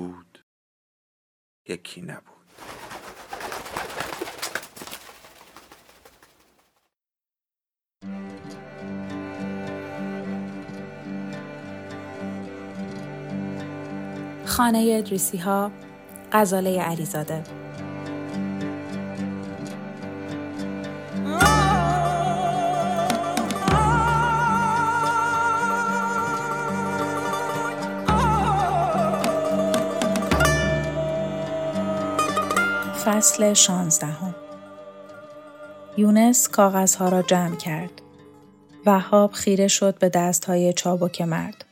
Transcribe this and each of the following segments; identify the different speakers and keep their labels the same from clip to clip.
Speaker 1: بود یکی نبود.
Speaker 2: خانه ادریسی ها غزاله علیزاده فصل شانزدهم یونس کاغذها را جمع کرد. وهاب خیره شد به دستهای چابک مرد.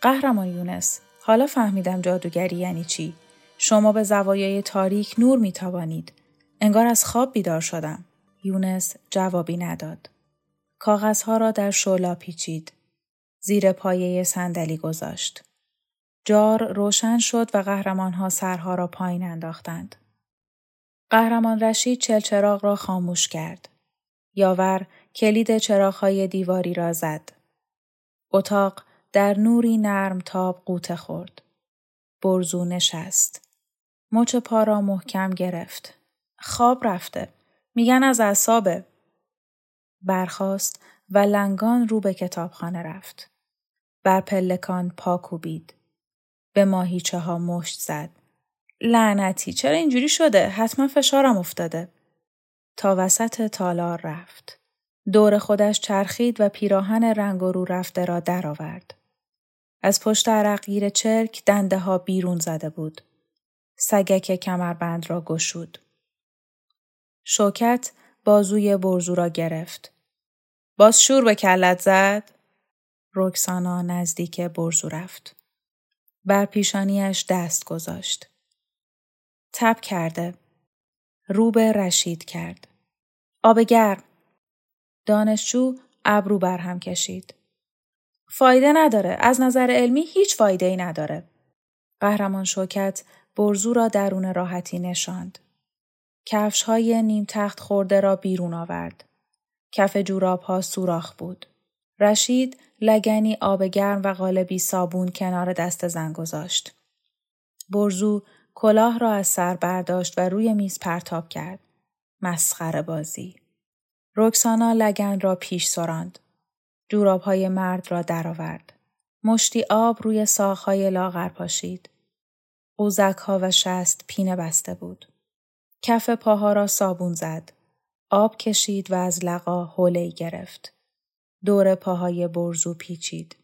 Speaker 2: قهرمان یونس، حالا فهمیدم جادوگری یعنی چی. شما به زوایای تاریک نور می توانید. انگار از خواب بیدار شدم. یونس جوابی نداد. کاغذها را در شولا پیچید. زیر پایه صندلی گذاشت. جار روشن شد و قهرمانها سرها را پایین انداختند. قهرمان رشید چلچراغ را خاموش کرد. یاور کلید چراغهای دیواری را زد. اتاق در نوری نرم تاب قوطه خورد. برزو نشست. مچ پا را محکم گرفت. خواب رفته. میگن از اعصابه. برخاست و لنگان رو به کتابخانه رفت. بر پلکان پا کوبید. به ماهیچه ها مشت زد. لعنتی چرا اینجوری شده؟ حتما فشارم افتاده. تا وسط تالار رفت. دور خودش چرخید و پیراهن رنگ و رو رفته را درآورد. از پشت عرقگیر چرک دنده ها بیرون زده بود. سگک کمربند را گشود. شوکت بازوی برزو را گرفت. باز شور به کلت زد؟ رکسانا نزدیک برزو رفت. بر پیشانیش دست گذاشت. تب کرده. رو به رشید کرد. آب گرم. دانشجو ابرو بر هم کشید. فایده نداره. از نظر علمی هیچ فایده ای نداره. قهرمان شوکت برزو را درون راحتی نشاند. کفش های نیم تخت خورده را بیرون آورد. کف جوراب ها سوراخ بود. رشید لگنی آب گرم و قالبی صابون کنار دست زن گذاشت. برزو کلاه را از سر برداشت و روی میز پرتاب کرد. مسخره بازی. رکسانا لگن را پیش سراند. های مرد را درآورد. مشتی آب روی ساخهای لاغر پاشید. قوزک ها و شست پینه بسته بود. کف پاها را صابون زد. آب کشید و از لقا حوله گرفت. دور پاهای برزو پیچید.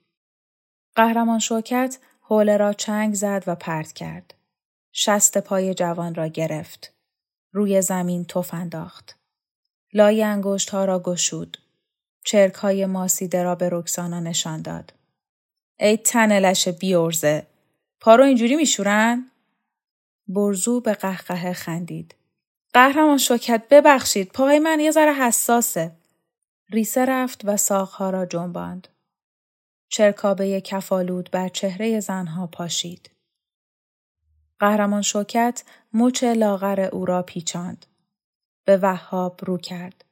Speaker 2: قهرمان شوکت حوله را چنگ زد و پرت کرد. شست پای جوان را گرفت. روی زمین تف انداخت. لای انگشت ها را گشود. چرک های ماسیده را به رکسانا نشان داد. ای تنلش بیورزه. پا رو اینجوری میشورن؟ برزو به قهقه خندید. قهرمان شوکت ببخشید پای من یه ذره حساسه. ریسه رفت و ساقها را جنباند. چرکابه کفالود بر چهره زنها پاشید. قهرمان شوکت مچ لاغر او را پیچاند. به وهاب رو کرد.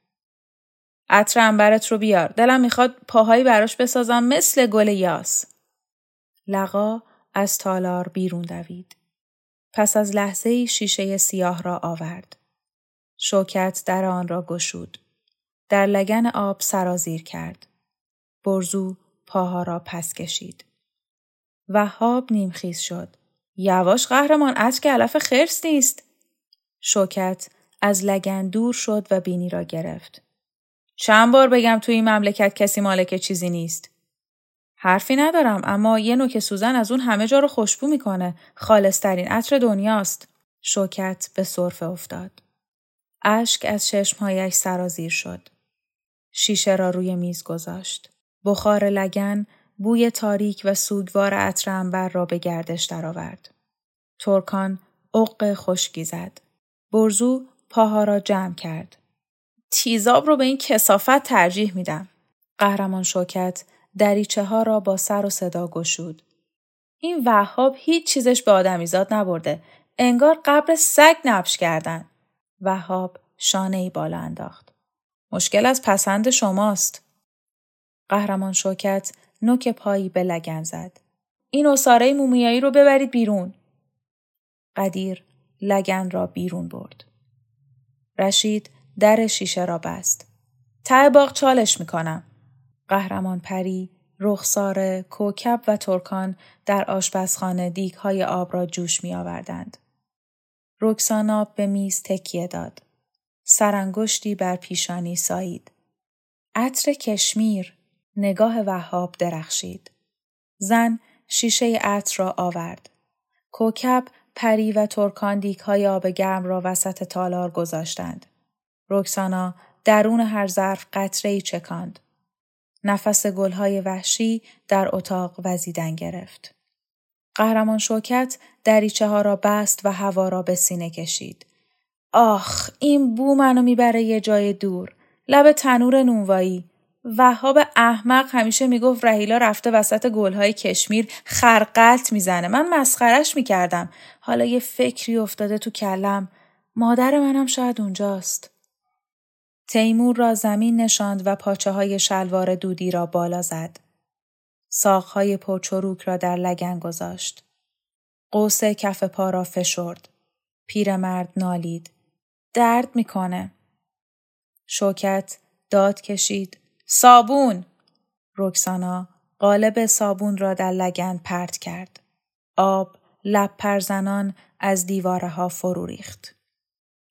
Speaker 2: عطر انبرت رو بیار. دلم می‌خواد پاهایی براش بسازم مثل گل یاس. لقا از تالار بیرون دوید. پس از لحظه شیشه سیاه را آورد. شوکت در آن را گشود. در لگن آب سرازیر کرد. برزو پاها را پس کشید. وهاب نیمخیز شد. یواش قهرمان از که علف خرس نیست. شوکت از لگن دور شد و بینی را گرفت. چند بار بگم توی این مملکت کسی مالک چیزی نیست. حرفی ندارم اما یه نوک سوزن از اون همه جا رو خوشبو می‌کنه. خالصترین عطر دنیاست. شوکت به صرفه افتاد. اشک از چشمهایش سرازیر شد. شیشه را روی میز گذاشت. بخار لگن بوی تاریک و سوگوار عطر انبر را به گردش درآورد. ترکان عق خشکی زد. برزو پاها را جمع کرد. تیزاب رو به این کسافت ترجیح میدم. قهرمان شوکت دریچه ها را با سر و صدا گشود. این وهاب هیچ چیزش به آدمیزاد نبرده. انگار قبر سگ نبش کردن. وهاب شانه ای بالا انداخت. مشکل از پسند شماست. قهرمان شوکت نوک پایی به لگن زد. این اصاره مومیایی رو ببرید بیرون. قدیر لگن را بیرون برد. رشید در شیشه را بست. ته باغ چالش می‌کنم. قهرمان پری، رخسار، کوکب و ترکان در آشپزخانه دیگ های آب را جوش می آوردند. رکسانا به میز تکیه داد. سرانگشتی بر پیشانی سایید. عطر کشمیر نگاه وهاب درخشید. زن شیشه عطر را آورد. کوکب پری و ترکان دیک های آب گرم را وسط تالار گذاشتند. رکسانا درون هر ظرف قطره چکاند. نفس گلهای وحشی در اتاق وزیدن گرفت. قهرمان شوکت دریچه ها را بست و هوا را به سینه کشید. آخ این بو منو می‌بره یه جای دور. لب تنور نونوایی. وهاب احمق همیشه می‌گفت رهیلا رفته وسط گلهای کشمیر خرقلت می‌زنه. من مسخرش می‌کردم. حالا یه فکری افتاده تو کلم. مادر منم شاید اونجاست. تیمور را زمین نشاند و پاچه های شلوار دودی را بالا زد. ساقهای پرچروک را در لگن گذاشت. قوس کف پا را فشرد. پیرمرد نالید. درد می‌کنه. شوکت داد کشید. صابون! رکسانا قالب صابون را در لگن پرت کرد. آب لب پرزنان از دیواره ها فرو ریخت.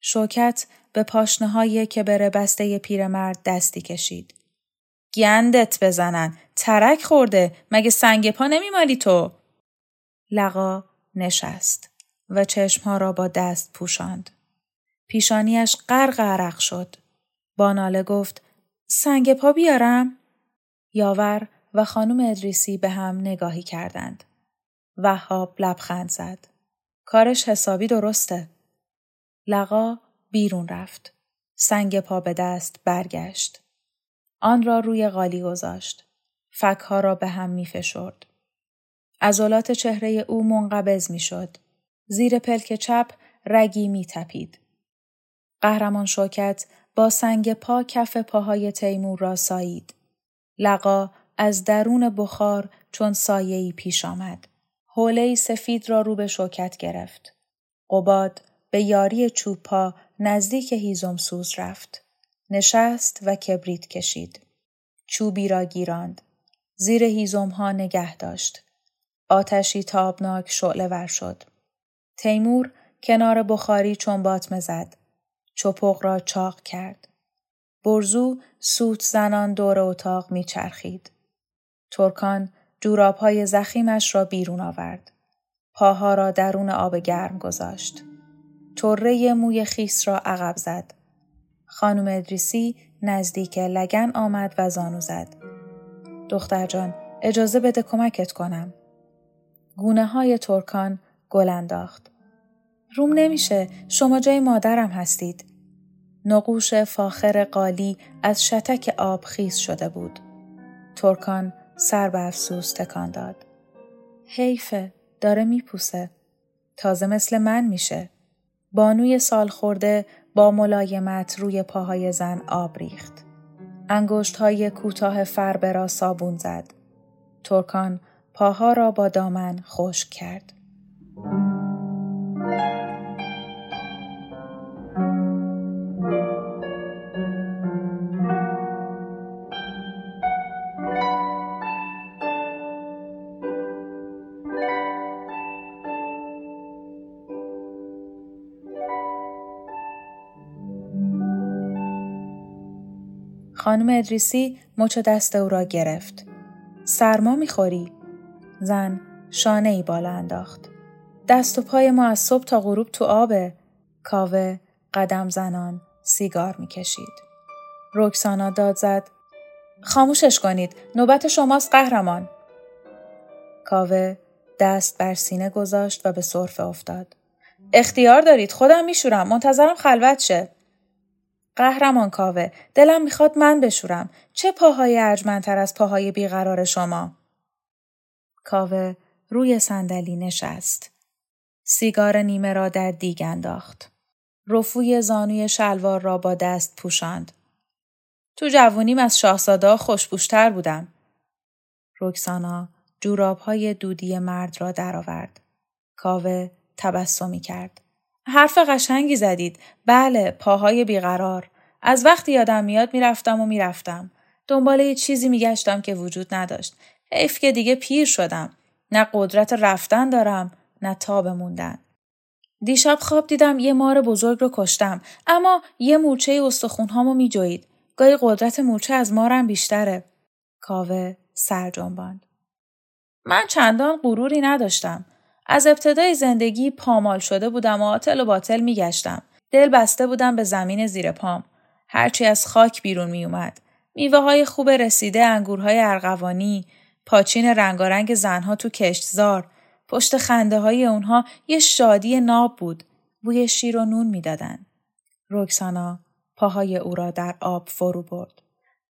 Speaker 2: شوکت به پاشنه های که بره بسته پیرمرد دستی کشید. گندت بزنن. ترک خورده. مگه سنگ پا نمیمالی تو؟ لقا نشست و چشمها را با دست پوشاند. پیشانیش غرق عرق شد. با ناله گفت سنگ پا بیارم؟ یاور و خانم ادریسی به هم نگاهی کردند. وهاب لبخند زد. کارش حسابی درسته. لقا بیرون رفت. سنگ پا به دست برگشت. آن را روی قالی گذاشت. فکها را به هم می فشرد. عضلات چهره او منقبض می شد. زیر پلک چپ رگی می تپید. قهرمان شوکت با سنگ پا کف پاهای تیمور را سایید. لقا از درون بخار چون سایه‌ای پیش آمد. حوله سفید را رو به شوکت گرفت. قباد به یاری چوب پا نزدیک هیزم سوز رفت. نشست و کبریت کشید. چوبی را گیراند. زیر هیزم ها نگه داشت. آتشی تابناک شعله ور شد. تیمور کنار بخاری چون باطمه زد. چپق را چاق کرد. برزو سوت زنان دور اتاق میچرخید. ترکان های زخیمش را بیرون آورد. پاها را درون آب گرم گذاشت. طره موی خیس را عقب زد. خانم ادریسی نزدیک لگن آمد و زانو زد. دختر جان اجازه بده کمکت کنم. گونه های ترکان گل انداخت. روم نمیشه شما جای مادرم هستید. نقوش فاخر قالی از شتک آب خیز شده بود. ترکان سر به افسوس تکان داد. حیفه داره میپوسه. تازه مثل من میشه. بانوی سال خورده با ملایمت روی پاهای زن آب ریخت. انگشت های کوتاه فربه را صابون زد. ترکان پاها را با دامن خشک کرد. خانم ادریسی مچ دست او را گرفت. سرما می‌خوری؟ زن شانه ای بالا انداخت. دست و پای ما از صبح تا غروب تو آبه. کاوه قدم زنان سیگار می‌کشید. رکسانا داد زد. خاموشش کنید. نوبت شماست قهرمان. کاوه دست بر سینه گذاشت و به صرفه افتاد. اختیار دارید خودم میشورم منتظرم خلوت شه. قهرمان کاوه دلم می‌خواد من بشورم. چه پاهای ارجمندتر از پاهای بیقرار شما؟ کاوه روی صندلی نشست. سیگار نیمه را در دیگ انداخت. رفوی زانوی شلوار را با دست پوشاند. تو جوونیم از شاهزاده خوشبوشتر بودم. رکسانا جوراب های دودی مرد را درآورد. کاوه تبسمی کرد. حرف قشنگی زدید. بله، پاهای بیقرار. از وقتی یادم میاد می‌رفتم و می‌رفتم. دنبال یه چیزی میگشتم که وجود نداشت. حیف که دیگه پیر شدم. نه قدرت رفتن دارم، نه تاب موندن. دیشب خواب دیدم یه مار بزرگ رو کشتم اما یه مورچه استخونهامو میجوید. گاهی قدرت مورچه از مارم بیشتره. کاوه سر جنباند. من چندان غروری نداشتم. از ابتدای زندگی پامال شده بودم و تل و باطل میگشتم. دل بسته بودم به زمین زیر پام. هرچی از خاک بیرون می اومد. میوه های خوب رسیده انگورهای ارغوانی، پاچین رنگارنگ زنها تو کشتزار، پشت خنده های اونها یه شادی ناب بود. بوی شیر و نون می‌دادن. روکسانا پاهای او را در آب فرو برد.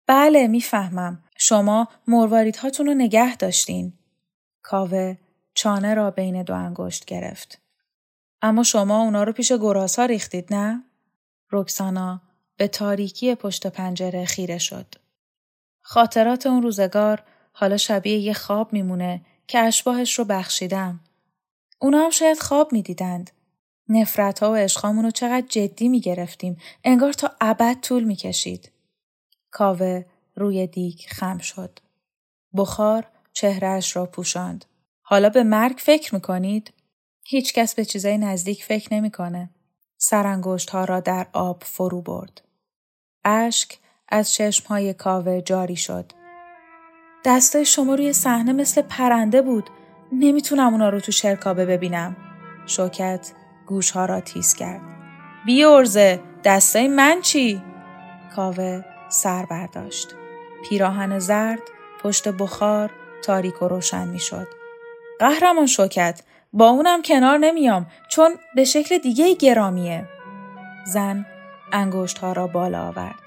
Speaker 2: بله می‌فهمم. شما مرواریدهاتون رو نگه داشتین. کاوه چانه را بین دو انگشت گرفت. اما شما اونا رو پیش گراسا ریختید نه؟ رکسانا به تاریکی پشت پنجره خیره شد. خاطرات اون روزگار حالا شبیه یه خواب میمونه که اشباهش رو بخشیدم. اونا هم شاید خواب می‌دیدند. نفرت ها و عشقامون رو چقدر جدی می گرفتیم. انگار تا ابد طول می کشید. کاوه روی دیگ خم شد. بخار چهرهش را پوشاند. حالا به مرگ فکر می‌کنید؟ هیچ کس به چیزای نزدیک فکر نمی‌کنه. سرانگشت ها را در آب فرو برد. اشک از چشم های کاوه جاری شد. دستای شما روی صحنه مثل پرنده بود. نمی‌تونم اونا رو تو شرکابه ببینم. شوکت گوش ها را تیز کرد. بی ارزه دستای من چی؟ کاوه سر برداشت. پیراهن زرد پشت بخار تاریک و روشن می شد. قهرمان شوکت با اونم کنار نمیام چون به شکل دیگه گرامیه. زن انگشت ها را بالا آورد.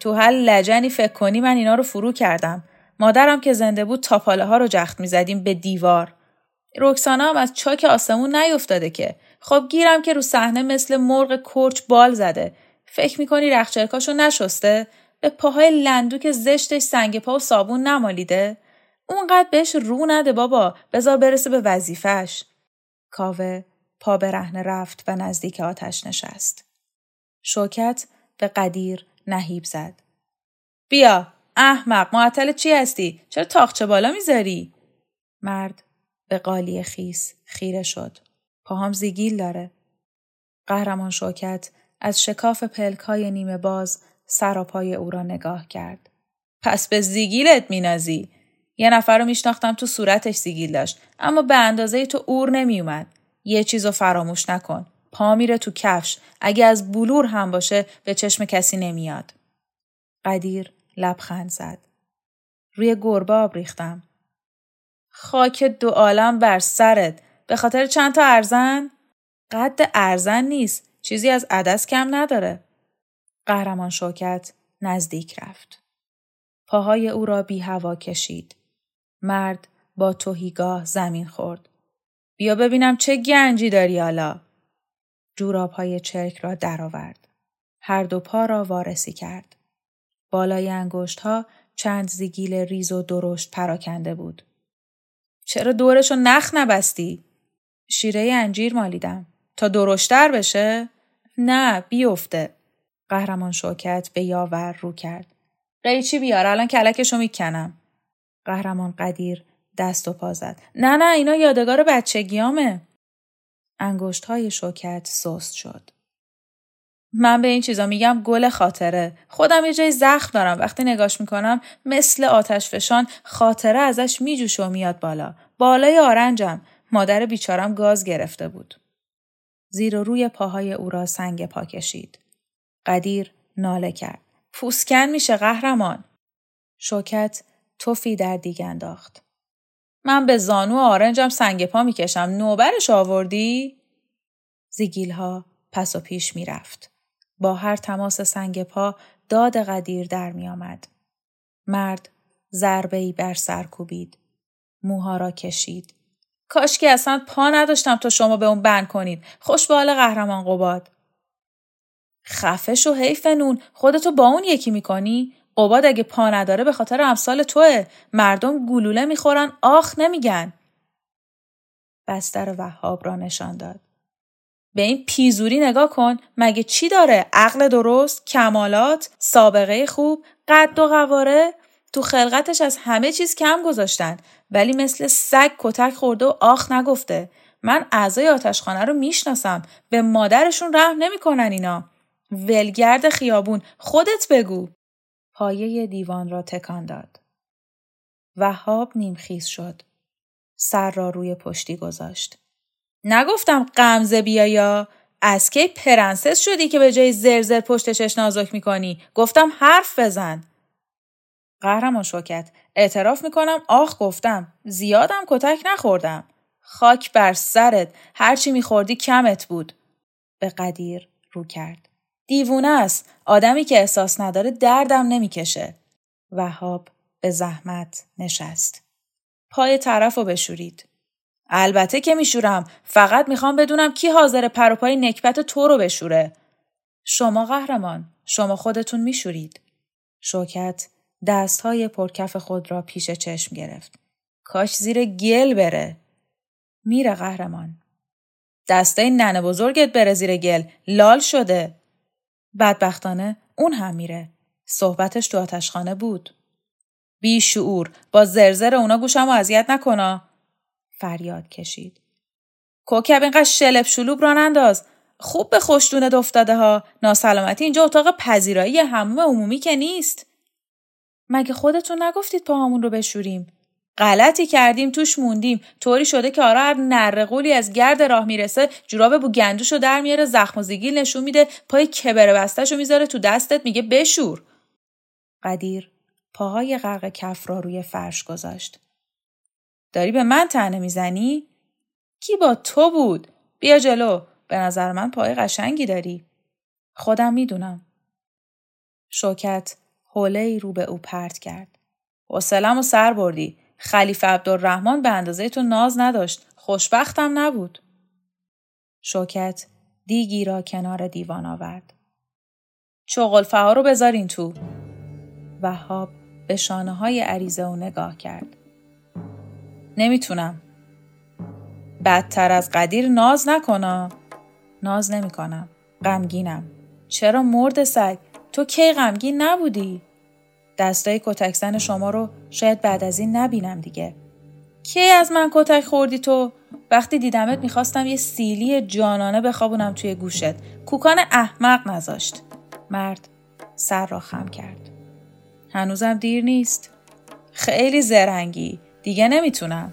Speaker 2: تو هر لجنی فکر کنی من اینا رو فرو کردم. مادرم که زنده بود تاپاله ها رو جخت می زدیم به دیوار. رکسانا هم از چاک آسمون نیفتاده که. خب گیرم که رو صحنه مثل مرغ کرچ بال زده. فکر می‌کنی رخچرکاشو نشسته؟ به پاهای لندوک زشتش سنگ پا و صابون نمالیده؟ اونقدر بهش رو نده بابا بذار برسه به وظیفش. کاوه پا به رفت و نزدیک آتش نشست. شوکت به قدیر نهیب زد. بیا احمق معطل چی هستی؟ چرا تاخچه بالا می‌ذاری؟ مرد به قالی خیس خیره شد. پاهام زیگیل داره. قهرمان شوکت از شکاف پلک های نیمه باز سراپای او را نگاه کرد. پس به زیگیلت مینازی. یه نفر رو میشناختم تو صورتش سیگیل داشت اما به اندازه تو اور نمیومد. یه چیزو فراموش نکن. پا میره تو کفش. اگه از بلور هم باشه به چشم کسی نمیاد. قدیر لبخند زد. روی گربه آب ریختم. خاک دو عالم بر سرت. به خاطر چند تا ارزن؟ قد ارزن نیست. چیزی از عدس کم نداره. قهرمان شوکت نزدیک رفت. پاهای او را بی هوا کشید. مرد با توهیگاه زمین خورد. بیا ببینم چه گنجی داری حالا. جوراب های چرک را درآورد. هر دو پا را وارسی کرد. بالای انگشت ها چند زیگیل ریز و درشت پراکنده بود. چرا دورشو نخ نبستی؟ شیره انجیر مالیدم. تا درشتر بشه؟ نه بیفته. قهرمان شوکت به یاور رو کرد. قیچی بیار الان کلکشو می‌کنم. قهرمان قدیر دست و پا زد. نه نه اینا یادگار بچگیامه. انگشت های شوکت سست شد. من به این چیزا میگم گل خاطره. خودم یه جای زخم دارم. وقتی نگاش می‌کنم مثل آتش فشان خاطره ازش میجوشه و میاد بالا. بالای آرنجم. مادر بیچارم گاز گرفته بود. زیر و روی پاهای او را سنگ پا کشید. قدیر ناله کرد. پوسکن میشه قهرمان. شوکت توفی در دیگ انداخت. من به زانو آرنجم سنگ پا می‌کشم نوبرش آوردی؟ زیگیل ها پس و پیش می‌رفت. با هر تماس سنگ پا داد قدیر در می آمد. مرد ضربه ای بر سر کوبید. موها را کشید. کاش که اصلا پا نداشتم تا شما به اون بند کنید. خوش به حال قهرمان قباد. خفش و حیف نون خودتو با اون یکی می‌کنی؟ قباد اگه پا نداره به خاطر امثال توه. مردم گلوله می‌خورن آخ نمیگن. بستر وهاب را نشان داد. به این پیزوری نگاه کن مگه چی داره عقل درست کمالات سابقه خوب قد و قواره تو خلقتش از همه چیز کم گذاشتن ولی مثل سگ کتک خورده و آخ نگفته من اعضای آتشخانه رو می‌شناسم به مادرشون رحم نمی‌کنن اینا ولگرد خیابون خودت بگو پایه دیوان را تکان داد. وهاب نیمخیز شد. سر را روی پشتی گذاشت. نگفتم غمزه بیا یا از کی پرنسس شدی که به جای زرزر پشت چشم نازک می‌کنی؟ گفتم حرف بزن. قهرمان شوکت. اعتراف می‌کنم آخ گفتم. زیادم کتک نخوردم. خاک بر سرت. هرچی میخوردی کمت بود. به قدیر رو کرد. دیوونه است. آدمی که احساس نداره دردم نمی‌کشه. وهاب به زحمت نشست. پای طرف رو بشورید. البته که میشورم. فقط می‌خوام بدونم کی حاضر پروپای نکبت تو رو بشوره. شما قهرمان. شما خودتون میشورید. شوکت دستهای پرکف خود را پیش چشم گرفت. کاش زیر گل بره. میره قهرمان. دسته ننه بزرگت بره زیر گل. لال شده. بدبختانه اون هم میره صحبتش تو آتشخانه بود بی شعور با زرزر اونا گوشم و اذیت نکنا فریاد کشید. کوکب اینقدر شلب شلوب را ننداز. خوب به خوشدونه افتاده ها. ناسلامتی اینجا اتاق پذیرایی هموم عمومی که نیست. مگه خودتون نگفتید پاهامون رو بشوریم؟ غلطی کردیم توش موندیم طوری شده که آرا هر نرقولی از گرد راه می‌رسه جوراب بو گندوشو در میاره زخم و زیگیل نشون میده پای کبر بستشو می‌ذاره تو دستت میگه بشور قدیر پاهای غرق کف را روی فرش گذاشت داری به من تنه می‌زنی؟ کی با تو بود؟ بیا جلو. به نظر من پای قشنگی داری. خودم می‌دونم. شوکت حوله رو به او پرت کرد. حسلم و سر بردی. خلیفه عبدالرحمن به اندازه تو ناز نداشت. خوشبختم نبود. شوکت دیگی را کنار دیوان آورد. چغلفه ها رو بذارین تو. وهاب به شانه های عریضه و نگاه کرد. نمی‌تونم. بدتر از قدیر ناز نکنا. ناز نمی‌کنم. غمگینم. چرا مرد سگ؟ تو کی غمگین نبودی؟ دستای کتکزن شما رو شاید بعد از این نبینم دیگه. کی از من کتک خوردی تو؟ وقتی دیدمت می‌خواستم یه سیلی جانانه بخوابونم توی گوشت. کوکان احمق نذاشت. مرد سر را خم کرد. هنوزم دیر نیست. خیلی زرنگی. دیگه نمی‌تونم